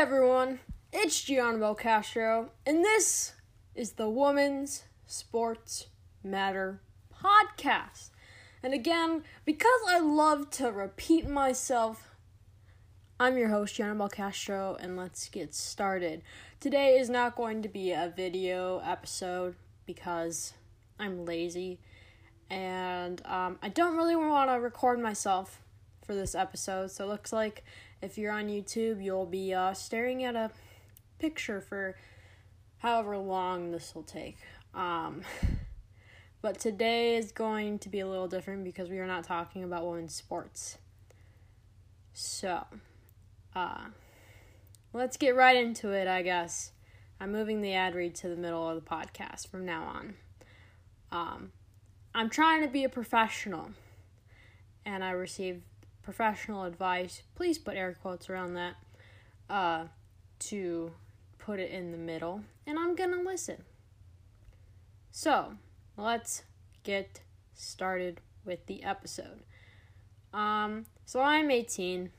everyone, it's Gianna Castro, and this is the Women's Sports Matter podcast. And again, because I love to repeat myself, I'm your host, Gianna Castro, and let's get started. Today is not going to be a video episode because I'm lazy and um, I don't really want to record myself for this episode, so it looks like if you're on YouTube, you'll be uh, staring at a picture for however long this will take. Um, but today is going to be a little different because we are not talking about women's sports. So, uh, let's get right into it, I guess. I'm moving the ad read to the middle of the podcast from now on. Um, I'm trying to be a professional, and I received professional advice, please put air quotes around that, uh, to put it in the middle, and I'm gonna listen. So, let's get started with the episode. Um, so I'm 18,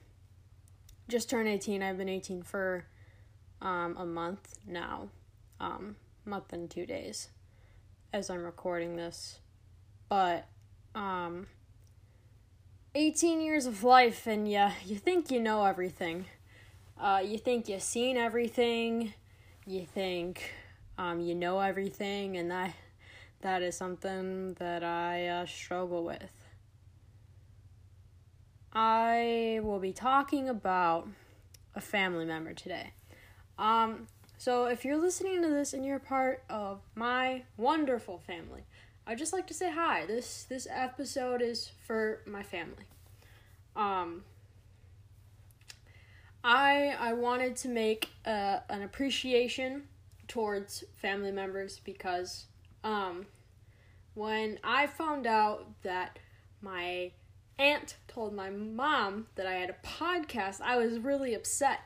just turned 18. I've been 18 for um, a month now, um, month and two days as I'm recording this. But um, 18 years of life and yeah, you think you know everything. Uh, you think you've seen everything. You think um, you know everything, and that that is something that I uh, struggle with. I will be talking about a family member today. Um, so if you're listening to this and you're part of my wonderful family, I'd just like to say hi. This this episode is for my family. Um I I wanted to make uh, an appreciation towards family members because um when I found out that my aunt told my mom that I had a podcast, I was really upset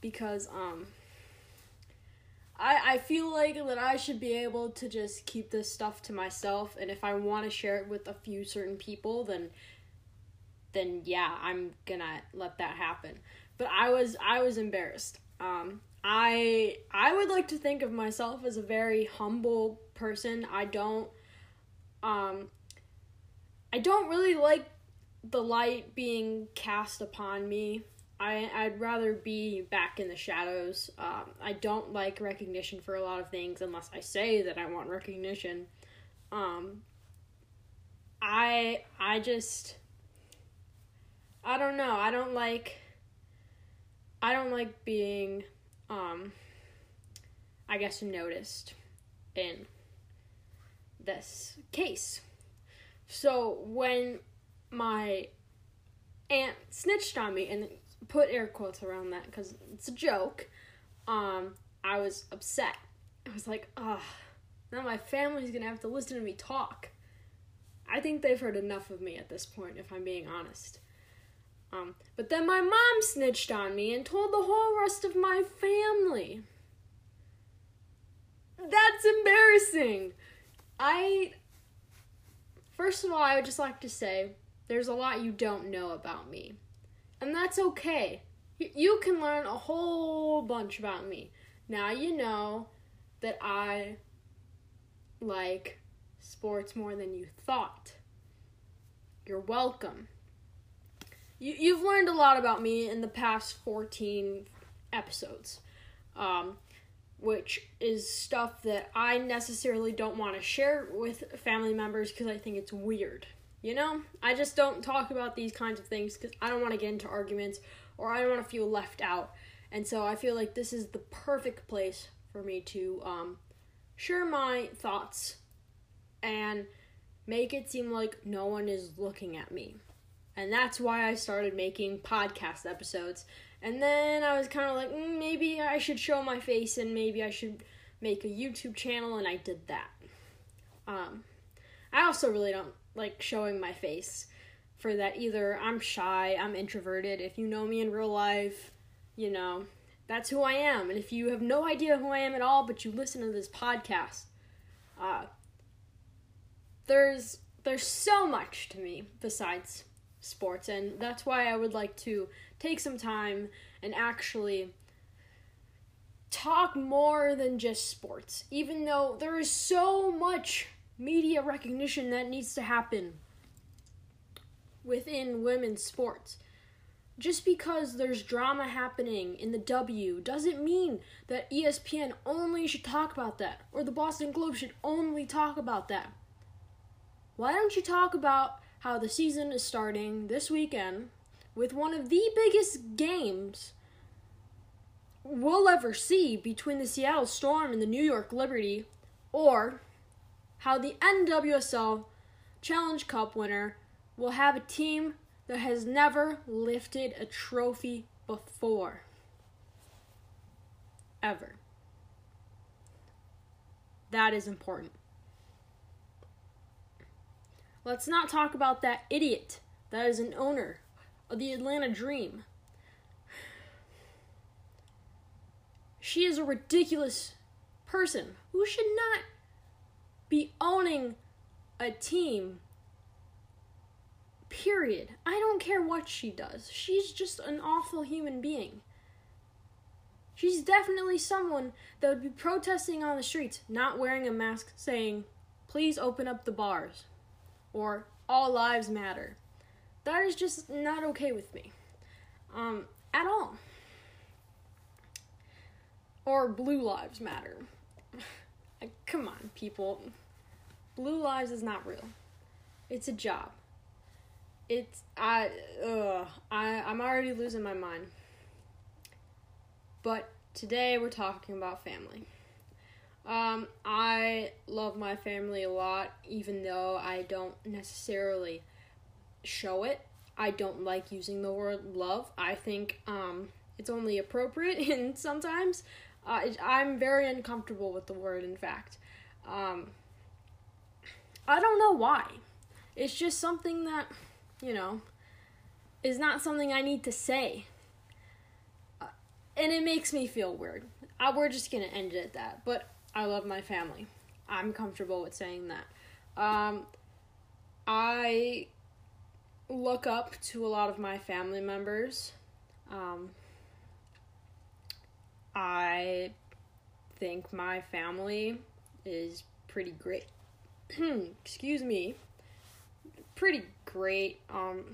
because um I, I feel like that I should be able to just keep this stuff to myself and if I want to share it with a few certain people then then yeah, I'm gonna let that happen. But I was I was embarrassed. Um I I would like to think of myself as a very humble person. I don't um I don't really like the light being cast upon me I I'd rather be back in the shadows. Um, I don't like recognition for a lot of things unless I say that I want recognition. Um, I I just I don't know. I don't like I don't like being um I guess noticed in this case. So when my aunt snitched on me and put air quotes around that because it's a joke. Um, I was upset. I was like, ah, now my family's gonna have to listen to me talk. I think they've heard enough of me at this point, if I'm being honest. Um, but then my mom snitched on me and told the whole rest of my family. That's embarrassing. I. First of all, I would just like to say there's a lot you don't know about me. And that's okay. You can learn a whole bunch about me. Now you know that I like sports more than you thought. You're welcome. You, you've learned a lot about me in the past 14 episodes, um, which is stuff that I necessarily don't want to share with family members because I think it's weird. You know, I just don't talk about these kinds of things because I don't want to get into arguments or I don't want to feel left out. And so I feel like this is the perfect place for me to um, share my thoughts and make it seem like no one is looking at me. And that's why I started making podcast episodes. And then I was kind of like, mm, maybe I should show my face and maybe I should make a YouTube channel, and I did that. Um, I also really don't like showing my face for that either. I'm shy, I'm introverted. If you know me in real life, you know, that's who I am. And if you have no idea who I am at all, but you listen to this podcast, uh, there's there's so much to me besides sports, and that's why I would like to take some time and actually talk more than just sports, even though there is so much media recognition that needs to happen within women's sports. Just because there's drama happening in the W doesn't mean that ESPN only should talk about that or the Boston Globe should only talk about that. Why don't you talk about how the season is starting this weekend with one of the biggest games we'll ever see between the Seattle Storm and the New York Liberty, or how the NWSL Challenge Cup winner will have a team that has never lifted a trophy before. Ever. That is important. Let's not talk about that idiot that is an owner of the Atlanta Dream. She is a ridiculous person who should not be owning a team Period. I don't care what she does. She's just an awful human being. She's definitely someone that would be protesting on the streets, not wearing a mask, saying, please open up the bars, or all lives matter. That is just not okay with me. Um, at all. Or blue lives matter. Come on, people. Blue lives is not real. It's a job it's I ugh, I I'm already losing my mind. But today we're talking about family. Um, I love my family a lot, even though I don't necessarily show it. I don't like using the word love. I think um, it's only appropriate, and sometimes uh, I'm very uncomfortable with the word. In fact, um, I don't know why. It's just something that you know, is not something I need to say. Uh, and it makes me feel weird. Uh, we're just gonna end it at that. But I love my family. I'm comfortable with saying that. Um, I look up to a lot of my family members. Um, I think my family is pretty great. Excuse me. Pretty great. Um,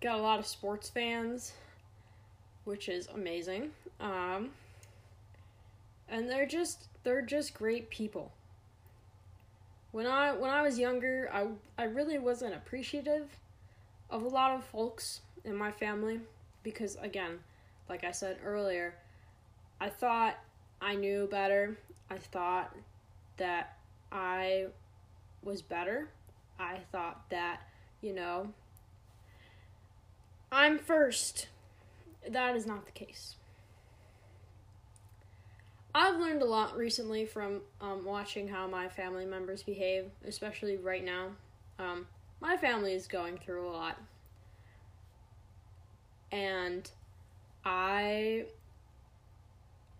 got a lot of sports fans, which is amazing. Um, and they're just they're just great people. When I when I was younger, I I really wasn't appreciative of a lot of folks in my family because again, like I said earlier, I thought I knew better. I thought that I was better I thought that, you know, I'm first. That is not the case. I've learned a lot recently from um, watching how my family members behave, especially right now. Um, my family is going through a lot. And I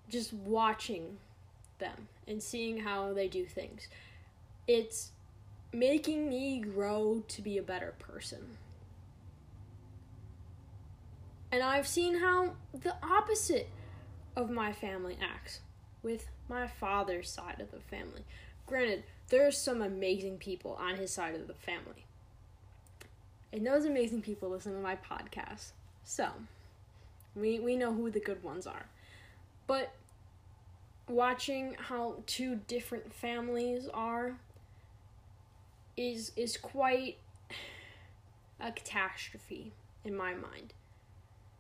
just watching them and seeing how they do things. It's making me grow to be a better person. And I've seen how the opposite of my family acts with my father's side of the family. Granted, there are some amazing people on his side of the family. And those amazing people listen to my podcast. So, we, we know who the good ones are. But watching how two different families are is is quite a catastrophe in my mind.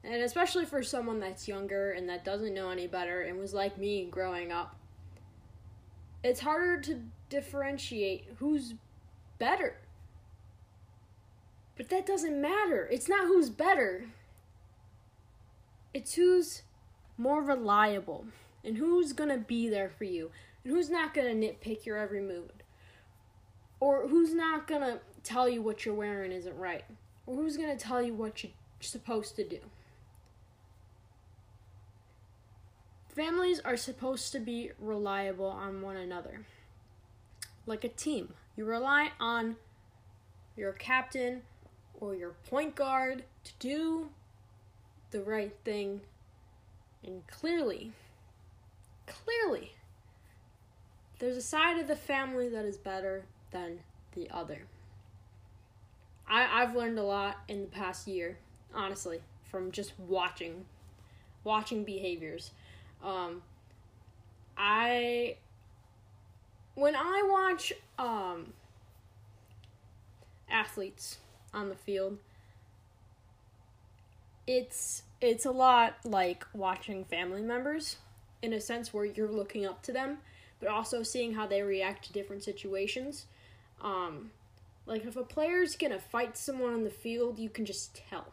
And especially for someone that's younger and that doesn't know any better and was like me growing up. It's harder to differentiate who's better. But that doesn't matter. It's not who's better. It's who's more reliable and who's going to be there for you and who's not going to nitpick your every move or who's not gonna tell you what you're wearing isn't right? Or who's gonna tell you what you're supposed to do? Families are supposed to be reliable on one another. Like a team. You rely on your captain or your point guard to do the right thing And clearly, clearly, there's a side of the family that is better than the other. I, I've learned a lot in the past year, honestly, from just watching, watching behaviors. Um, I, when I watch um, athletes on the field, it's it's a lot like watching family members in a sense where you're looking up to them, but also seeing how they react to different situations. Um, like if a player's gonna fight someone on the field, you can just tell.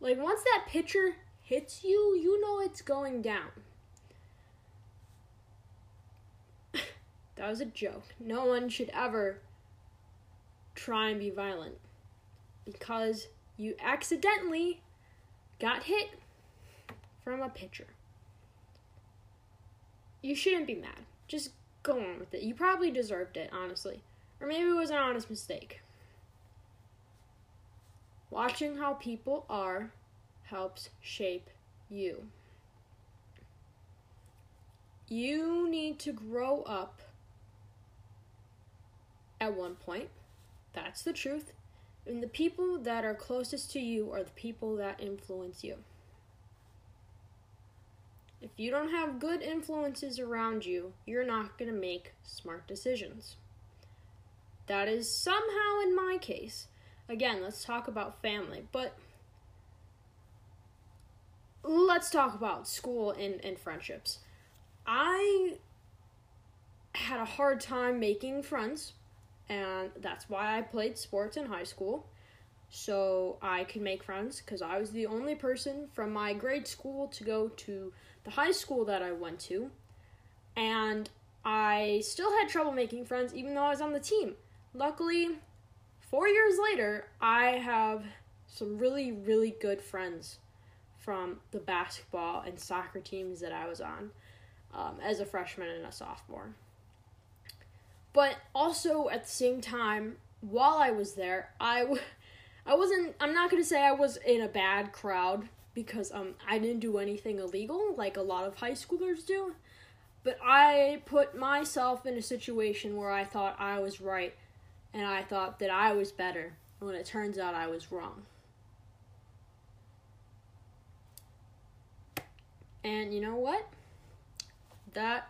Like once that pitcher hits you, you know it's going down. that was a joke. No one should ever try and be violent because you accidentally got hit from a pitcher. You shouldn't be mad. Just go on with it. You probably deserved it, honestly. Or maybe it was an honest mistake. Watching how people are helps shape you. You need to grow up at one point. That's the truth. And the people that are closest to you are the people that influence you. If you don't have good influences around you, you're not going to make smart decisions. That is somehow in my case. Again, let's talk about family, but let's talk about school and, and friendships. I had a hard time making friends and that's why I played sports in high school. So I could make friends because I was the only person from my grade school to go to the high school that I went to. And I still had trouble making friends even though I was on the team. Luckily, four years later, I have some really, really good friends from the basketball and soccer teams that I was on um, as a freshman and a sophomore. But also at the same time, while I was there, I, w- I wasn't. I'm not gonna say I was in a bad crowd because um I didn't do anything illegal like a lot of high schoolers do. But I put myself in a situation where I thought I was right and I thought that I was better when it turns out I was wrong. And you know what? That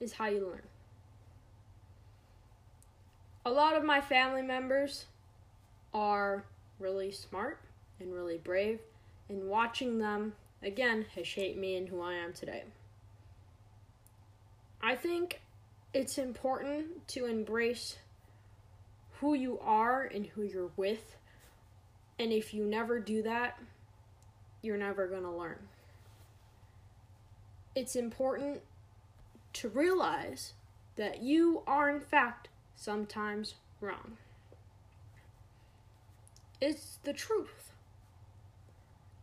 is how you learn a lot of my family members are really smart and really brave, and watching them, again, has shaped me and who I am today. I think it's important to embrace who you are and who you're with, and if you never do that, you're never going to learn. It's important to realize that you are, in fact, sometimes wrong. It's the truth.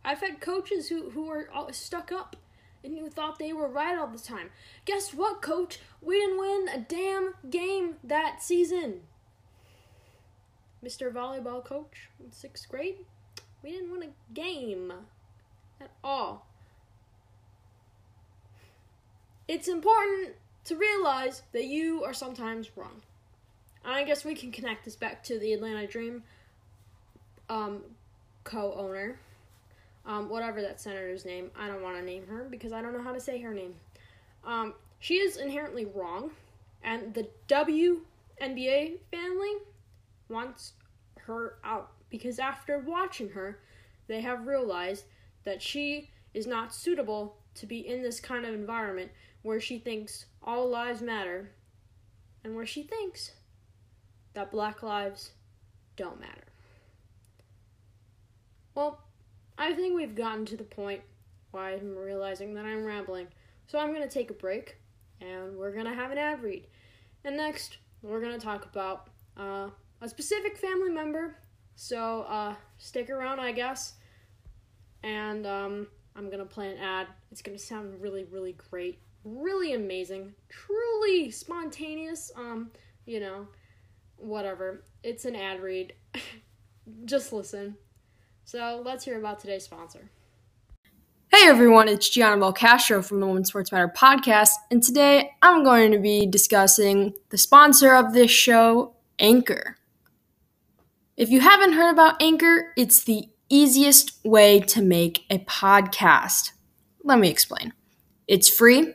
I've had coaches who, who are stuck up and who thought they were right all the time. Guess what, coach? We didn't win a damn game that season. Mr. Volleyball Coach in sixth grade, we didn't win a game at all. It's important to realize that you are sometimes wrong. I guess we can connect this back to the Atlanta Dream um, co-owner, um, whatever that senator's name. I don't want to name her because I don't know how to say her name. Um, she is inherently wrong, and the WNBA family wants her out because after watching her, they have realized that she is not suitable to be in this kind of environment where she thinks all lives matter and where she thinks that black lives don't matter. Well, I think we've gotten to the point where I'm realizing that I'm rambling. So I'm going to take a break and we're going to have an ad read. And next, we're going to talk about uh, a specific family member. So uh, stick around, I guess. And um, I'm going to play an ad. It's going to sound really, really great. Really amazing. Truly spontaneous. Um, you know whatever. It's an ad read. Just listen. So let's hear about today's sponsor. Hey everyone, it's Gianna Castro from the Women's Sports Matter podcast, and today I'm going to be discussing the sponsor of this show, Anchor. If you haven't heard about Anchor, it's the easiest way to make a podcast. Let me explain. It's free.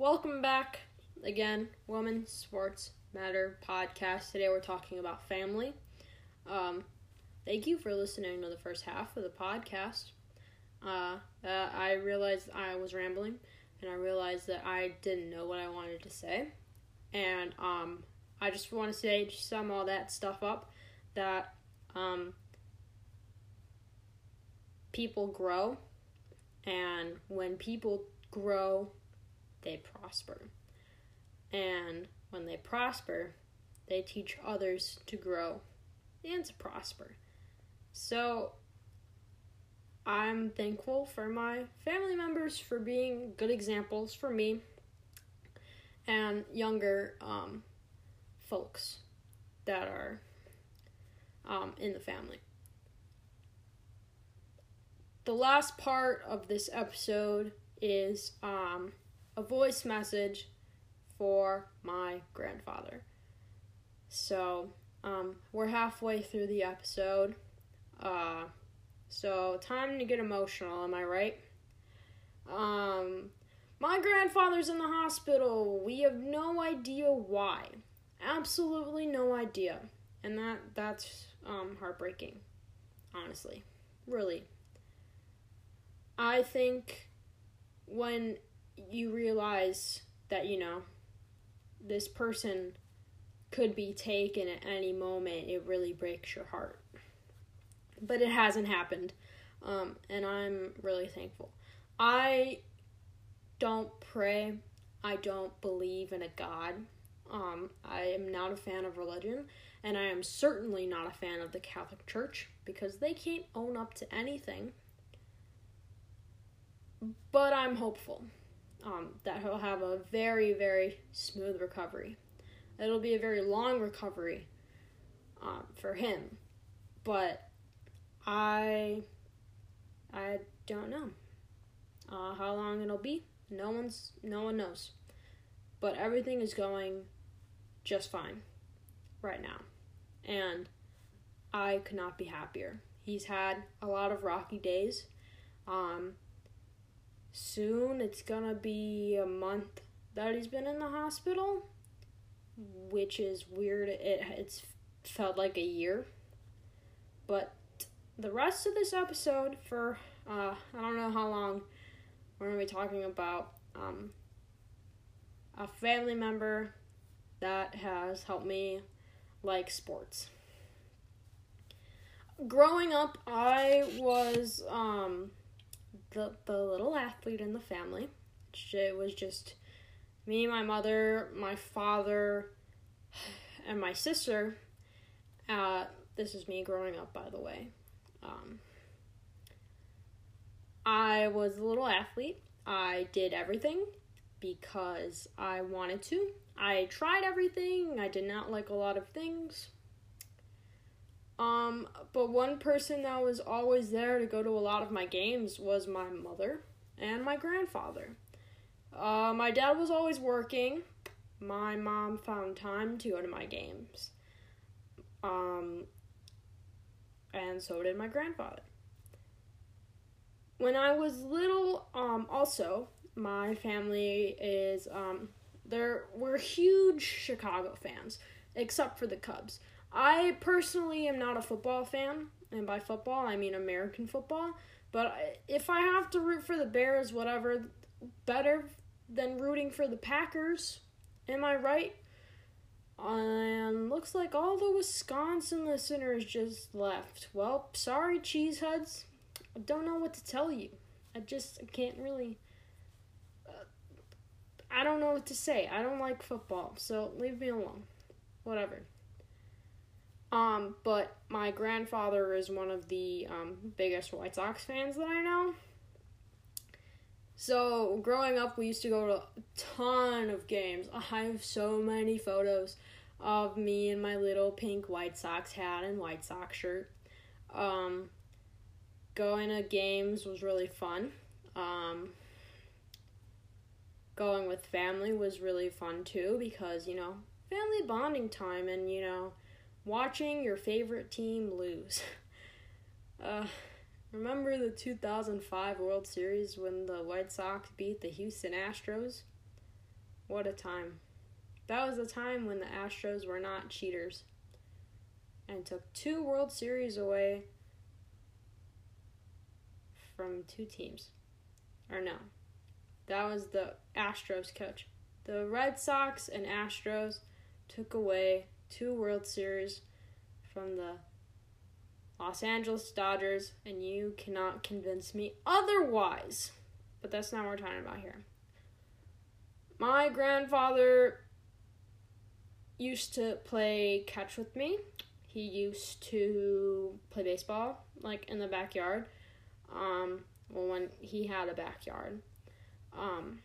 Welcome back again, Women Sports Matter podcast. Today we're talking about family. Um, thank you for listening to the first half of the podcast uh, uh, I realized I was rambling, and I realized that I didn't know what I wanted to say, and um, I just want to say, to sum all that stuff up, that um, people grow, and when people grow, they prosper, and when they prosper, they teach others to grow and to prosper. So I'm thankful for my family members for being good examples for me and younger um, folks that are um, in the family. The last part of this episode is um, a voice message for my grandfather. So, um, we're halfway through the episode. Uh, so, time to get emotional, am I right? Um, my grandfather's in the hospital. We have no idea why. Absolutely no idea. And that that's um heartbreaking. Honestly. Really. I think when you realize that, you know, this person could be taken at any moment, it really breaks your heart but it hasn't happened. Um, and I'm really thankful. I don't pray. I don't believe in a God. Um, I am not a fan of religion, and I am certainly not a fan of the Catholic Church because they can't own up to anything. But I'm hopeful um, that he'll have a very, very smooth recovery. It'll be a very long recovery um, for him, but I I don't know uh, how long it'll be. No one's no one knows, but everything is going just fine right now, and I could not be happier. He's had a lot of rocky days. Um, soon it's gonna be a month that he's been in the hospital, which is weird. It it's felt like a year, but the rest of this episode for uh, I don't know how long we're gonna be talking about um, a family member that has helped me like sports. Growing up, I was um, the the little athlete in the family. It was just me, my mother, my father, and my sister. Uh, this is me growing up, by the way. Um, I was a little athlete. I did everything because I wanted to. I tried everything. I did not like a lot of things. Um, but one person that was always there to go to a lot of my games was my mother and my grandfather. Uh, my dad was always working. My mom found time to go to my games. Um, and so did my grandfather. When I was little, um, also my family is um, there. We're huge Chicago fans, except for the Cubs. I personally am not a football fan, and by football I mean American football. But if I have to root for the Bears, whatever, better than rooting for the Packers. Am I right? And looks like all the Wisconsin listeners just left. Well, sorry, cheeseheads. I don't know what to tell you. I just can't really. Uh, I don't know what to say. I don't like football, so leave me alone. Whatever. Um, but my grandfather is one of the um, biggest White Sox fans that I know. So growing up, we used to go to a ton of games. I have so many photos of me in my little pink White Sox hat and White Sox shirt. Um, going to games was really fun. Um, going with family was really fun too because, you know, family bonding time and, you know, watching your favorite team lose. uh, remember the 2005 World Series when the White Sox beat the Houston Astros? What a time. That was a time when the Astros were not cheaters and took two World Series away from two teams. Or no, that was the Astros coach. The Red Sox and Astros took away two World Series from the Los Angeles Dodgers, and you cannot convince me otherwise. But that's not what we're talking about here. My grandfather used to play catch with me. He used to play baseball, like in the backyard. Um, well, when he had a backyard. Um,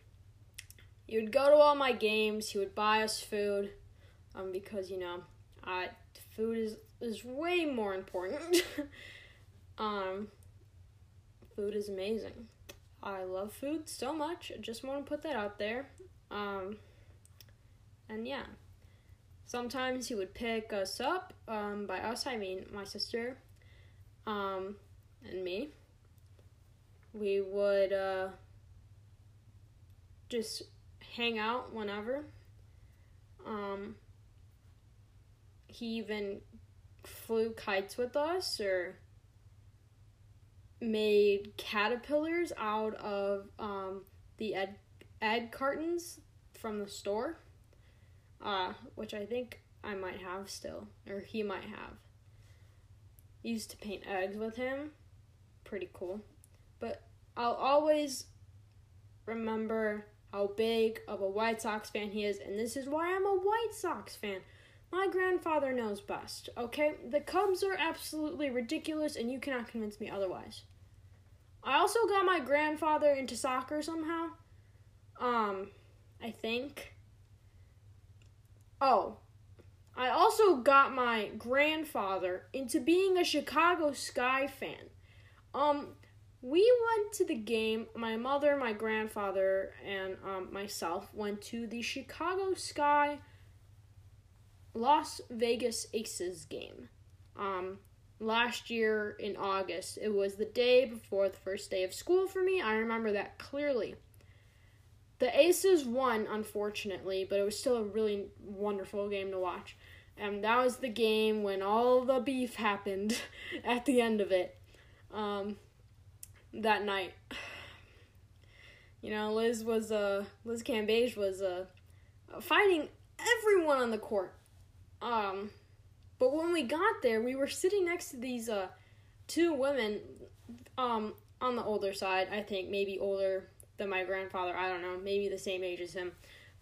he would go to all my games. He would buy us food um, because you know, I food is is way more important. um, food is amazing. I love food so much. I just want to put that out there. Um, and yeah, sometimes he would pick us up. Um, by us, I mean my sister, um, and me. We would uh, just hang out whenever. Um, he even flew kites with us or made caterpillars out of um, the egg, egg cartons from the store, uh, which I think I might have still, or he might have. Used to paint eggs with him. Pretty cool. But I'll always remember how big of a White Sox fan he is, and this is why I'm a White Sox fan. My grandfather knows best, okay? The Cubs are absolutely ridiculous, and you cannot convince me otherwise. I also got my grandfather into soccer somehow. Um, I think. Oh, I also got my grandfather into being a Chicago Sky fan. Um, we went to the game. My mother, my grandfather, and um, myself went to the Chicago Sky Las Vegas Aces game. Um, last year in August. It was the day before the first day of school for me. I remember that clearly. The Aces won, unfortunately, but it was still a really wonderful game to watch. And that was the game when all the beef happened at the end of it um, that night. You know, Liz was uh, Liz Cambage was uh, fighting everyone on the court. Um, but when we got there, we were sitting next to these uh, two women um, on the older side, I think, maybe older than my grandfather. I don't know, maybe the same age as him.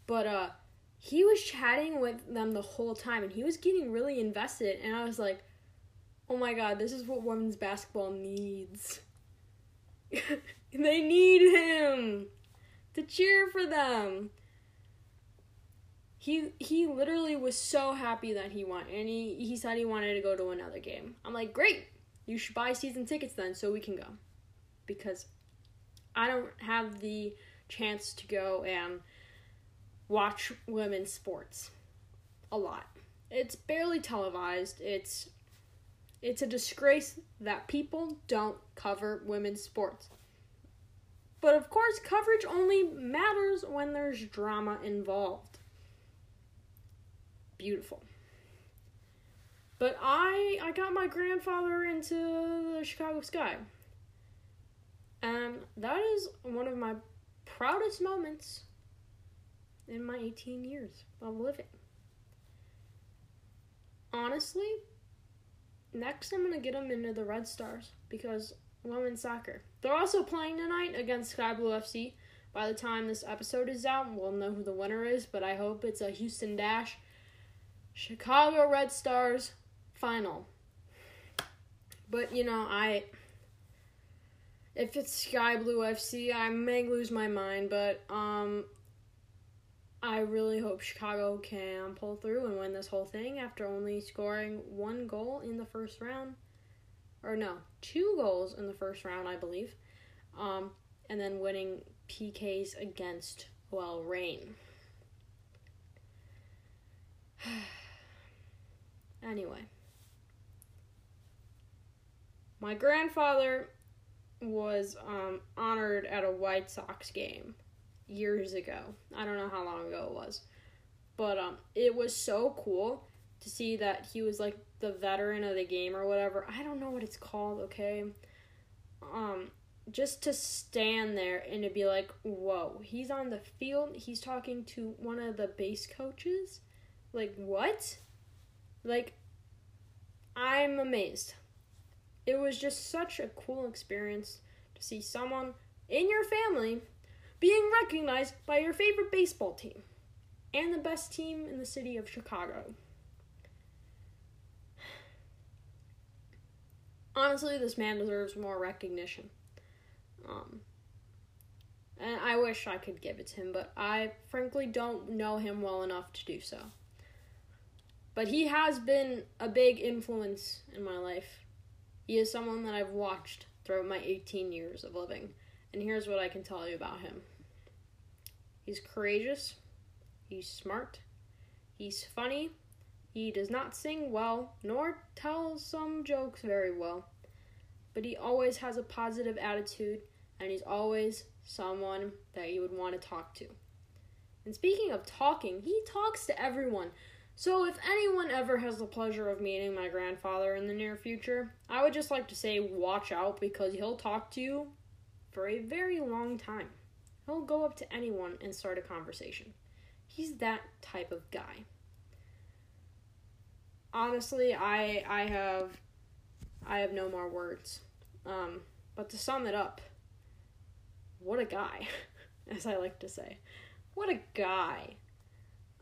But uh, he was chatting with them the whole time, and he was getting really invested. And I was like, oh my god, this is what women's basketball needs. they need him to cheer for them he he literally was so happy that he won and he, he said he wanted to go to another game. I'm like great. You should buy season tickets then so we can go. Because i don't have the chance to go and watch women's sports a lot. It's barely televised. It's it's a disgrace that people don't cover women's sports. But of course coverage only matters when there's drama involved beautiful. But I I got my grandfather into the Chicago Sky. And that is one of my proudest moments in my 18 years of living. Honestly, next I'm going to get him into the Red Stars because women's soccer. They're also playing tonight against Sky Blue FC. By the time this episode is out, we'll know who the winner is, but I hope it's a Houston Dash Chicago Red Stars final. But you know, I if it's Sky Blue FC, I may lose my mind, but um I really hope Chicago can pull through and win this whole thing after only scoring one goal in the first round. Or no, two goals in the first round, I believe. Um, and then winning PKs against, well, Reign. anyway. My grandfather was um, honored at a White Sox game years ago. I don't know how long ago it was. But um it was so cool to see that he was like the veteran of the game or whatever. I don't know what it's called, okay? Um just to stand there and to be like, "Whoa, he's on the field. He's talking to one of the base coaches." Like, what? Like I'm amazed. It was just such a cool experience to see someone in your family being recognized by your favorite baseball team and the best team in the city of Chicago. Honestly, this man deserves more recognition. Um, and I wish I could give it to him, but I frankly don't know him well enough to do so. But he has been a big influence in my life. He is someone that I've watched throughout my 18 years of living, and here's what I can tell you about him. He's courageous. He's smart. He's funny. He does not sing well, nor tell some jokes very well. But he always has a positive attitude, and he's always someone that you would want to talk to. And speaking of talking, he talks to everyone. So if anyone ever has the pleasure of meeting my grandfather in the near future, I would just like to say watch out because he'll talk to you for a very long time. He'll go up to anyone and start a conversation. He's that type of guy. Honestly, I I have I have no more words. Um, but to sum it up, what a guy, as I like to say. What a guy.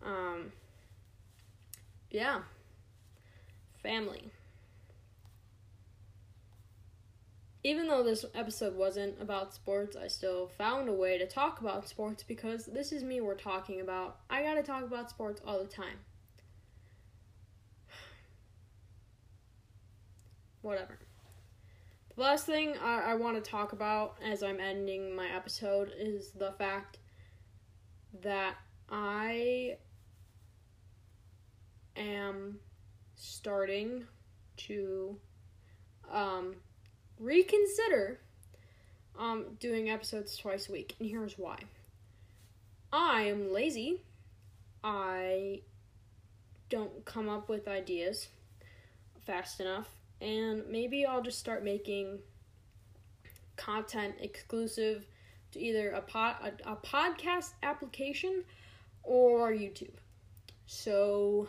Um, yeah. Family. even though this episode wasn't about sports, I still found a way to talk about sports because this is me we're talking about. I gotta talk about sports all the time. Whatever. The last thing I, I want to talk about as I'm ending my episode is the fact that I am starting to um, reconsider um, doing episodes twice a week, and here's why. I am lazy. I don't come up with ideas fast enough, and maybe I'll just start making content exclusive to either a pod a, a podcast application or YouTube. So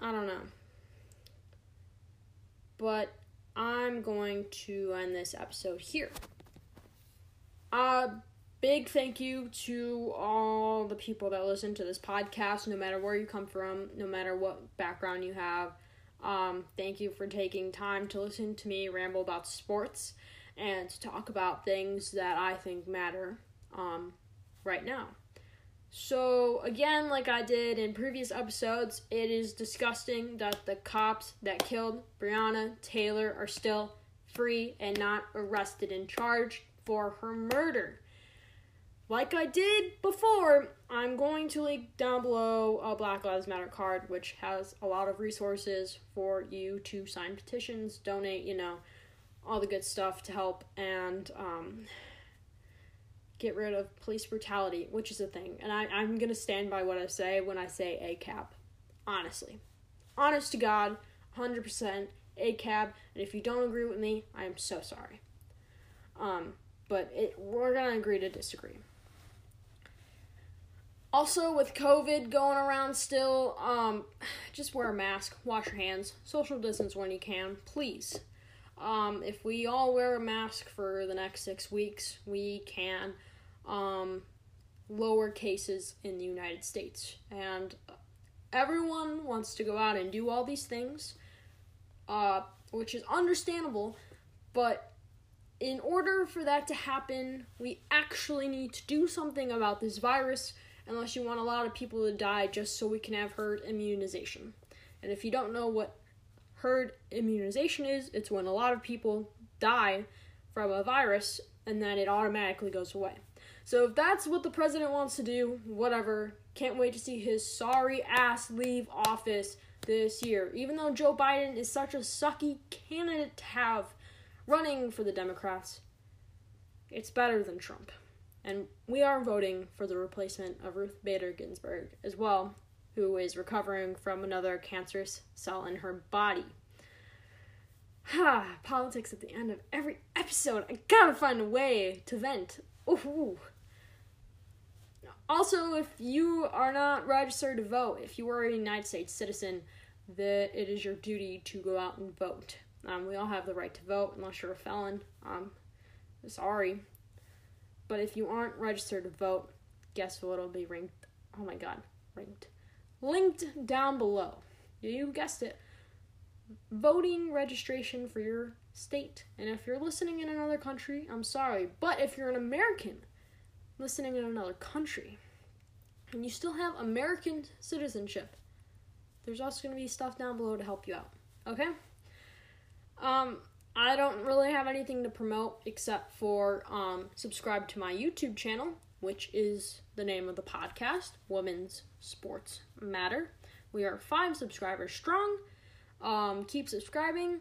I don't know. But I'm going to end this episode here. A big thank you to all the people that listen to this podcast, no matter where you come from, no matter what background you have. Um, thank you for taking time to listen to me ramble about sports and to talk about things that I think matter um, right now. So, again, like I did in previous episodes, it is disgusting that the cops that killed Breonna Taylor are still free and not arrested and charged for her murder. Like I did before, I'm going to link down below a Black Lives Matter card, which has a lot of resources for you to sign petitions, donate, you know, all the good stuff to help. And, um, get rid of police brutality, which is a thing. And I, I'm going to stand by what I say when I say a ACAB. Honestly. Honest to God, 100% a ACAB. And if you don't agree with me, I am so sorry. Um, but it, we're going to agree to disagree. Also, with COVID going around still, um, just wear a mask, wash your hands, social distance when you can, please. Um, if we all wear a mask for the next six weeks, we can um, lower cases in the United States. And everyone wants to go out and do all these things, uh, which is understandable, but in order for that to happen, we actually need to do something about this virus unless you want a lot of people to die just so we can have herd immunization. And if you don't know what herd immunization is, it's when a lot of people die from a virus and then it automatically goes away. So if that's what the president wants to do, whatever. Can't wait to see his sorry ass leave office this year. Even though Joe Biden is such a sucky candidate to have running for the Democrats, it's better than Trump. And we are voting for the replacement of Ruth Bader Ginsburg as well, who is recovering from another cancerous cell in her body. Ha, politics at the end of every episode. I gotta find a way to vent. Ooh. Also, if you are not registered to vote, if you are a United States citizen, that it is your duty to go out and vote. Um, we all have the right to vote unless you're a felon. Um, sorry. But if you aren't registered to vote, guess what? It'll be ranked. Oh my god, ranked linked down below. You guessed it. Voting registration for your state. And if you're listening in another country, I'm sorry. But if you're an American listening in another country and you still have American citizenship, there's also going to be stuff down below to help you out. Okay? Um, I don't really have anything to promote except for um, subscribe to my YouTube channel, which is the name of the podcast, Women's Sports Matter. We are five subscribers strong. Um, keep subscribing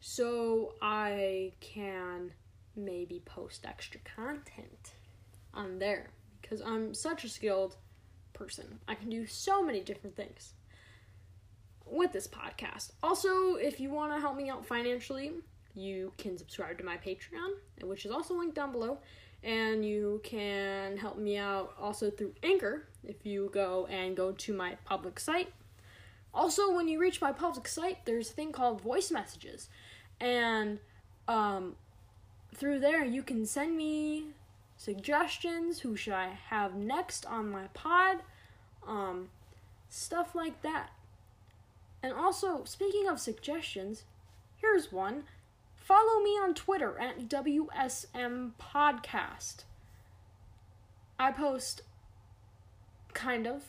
so I can maybe post extra content on there because I'm such a skilled person. I can do so many different things with this podcast. Also, if you want to help me out financially, you can subscribe to my Patreon, which is also linked down below and you can help me out also through Anchor if you go and go to my public site. Also, when you reach my public site, there's a thing called voice messages, and um, through there you can send me suggestions. Who should I have next on my pod? Um, stuff like that. And also, speaking of suggestions, here's one. Follow me on Twitter at WSM Podcast. I post kind of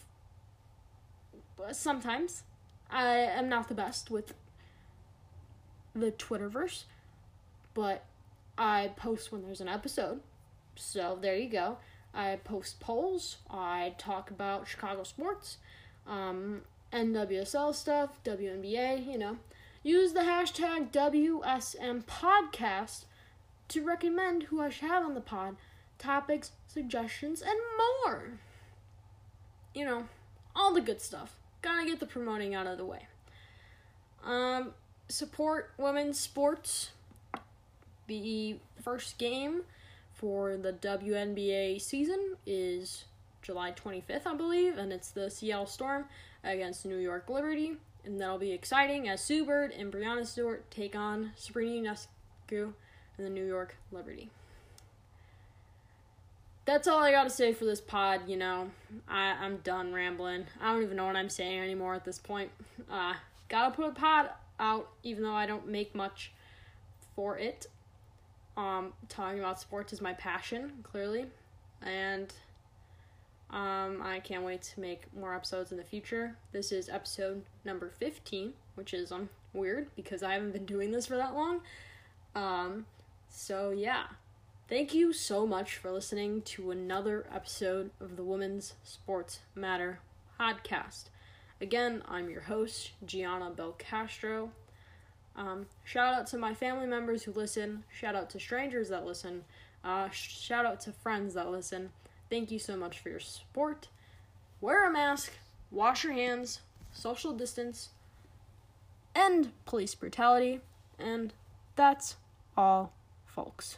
sometimes. I am not the best with the Twitterverse, but I post when there's an episode. So there you go. I post polls. I talk about Chicago sports, um, NWSL stuff, WNBA, you know. Use the hashtag WSM podcast to recommend who I should have on the pod, topics, suggestions, and more. You know, all the good stuff. Gotta get the promoting out of the way. Um, support women's sports. The first game for the WNBA season is July 25th, I believe, and it's the Seattle Storm against New York Liberty and that'll be exciting as Sue Bird and Breanna Stewart take on Sabrina Ionescu and the New York Liberty. That's all I gotta say for this pod, you know. I, I'm done rambling. I don't even know what I'm saying anymore at this point. Uh, gotta put a pod out, even though I don't make much for it. Um, talking about sports is my passion, clearly. And um, I can't wait to make more episodes in the future. This is episode number 15, which is um weird because I haven't been doing this for that long. Um, so yeah. Thank you so much for listening to another episode of the Women's Sports Matter podcast. Again, I'm your host, Gianna Belcastro. Um, shout out to my family members who listen. Shout out to strangers that listen. Uh, shout out to friends that listen. Thank you so much for your support. Wear a mask, wash your hands, social distance, end police brutality, and that's all, folks.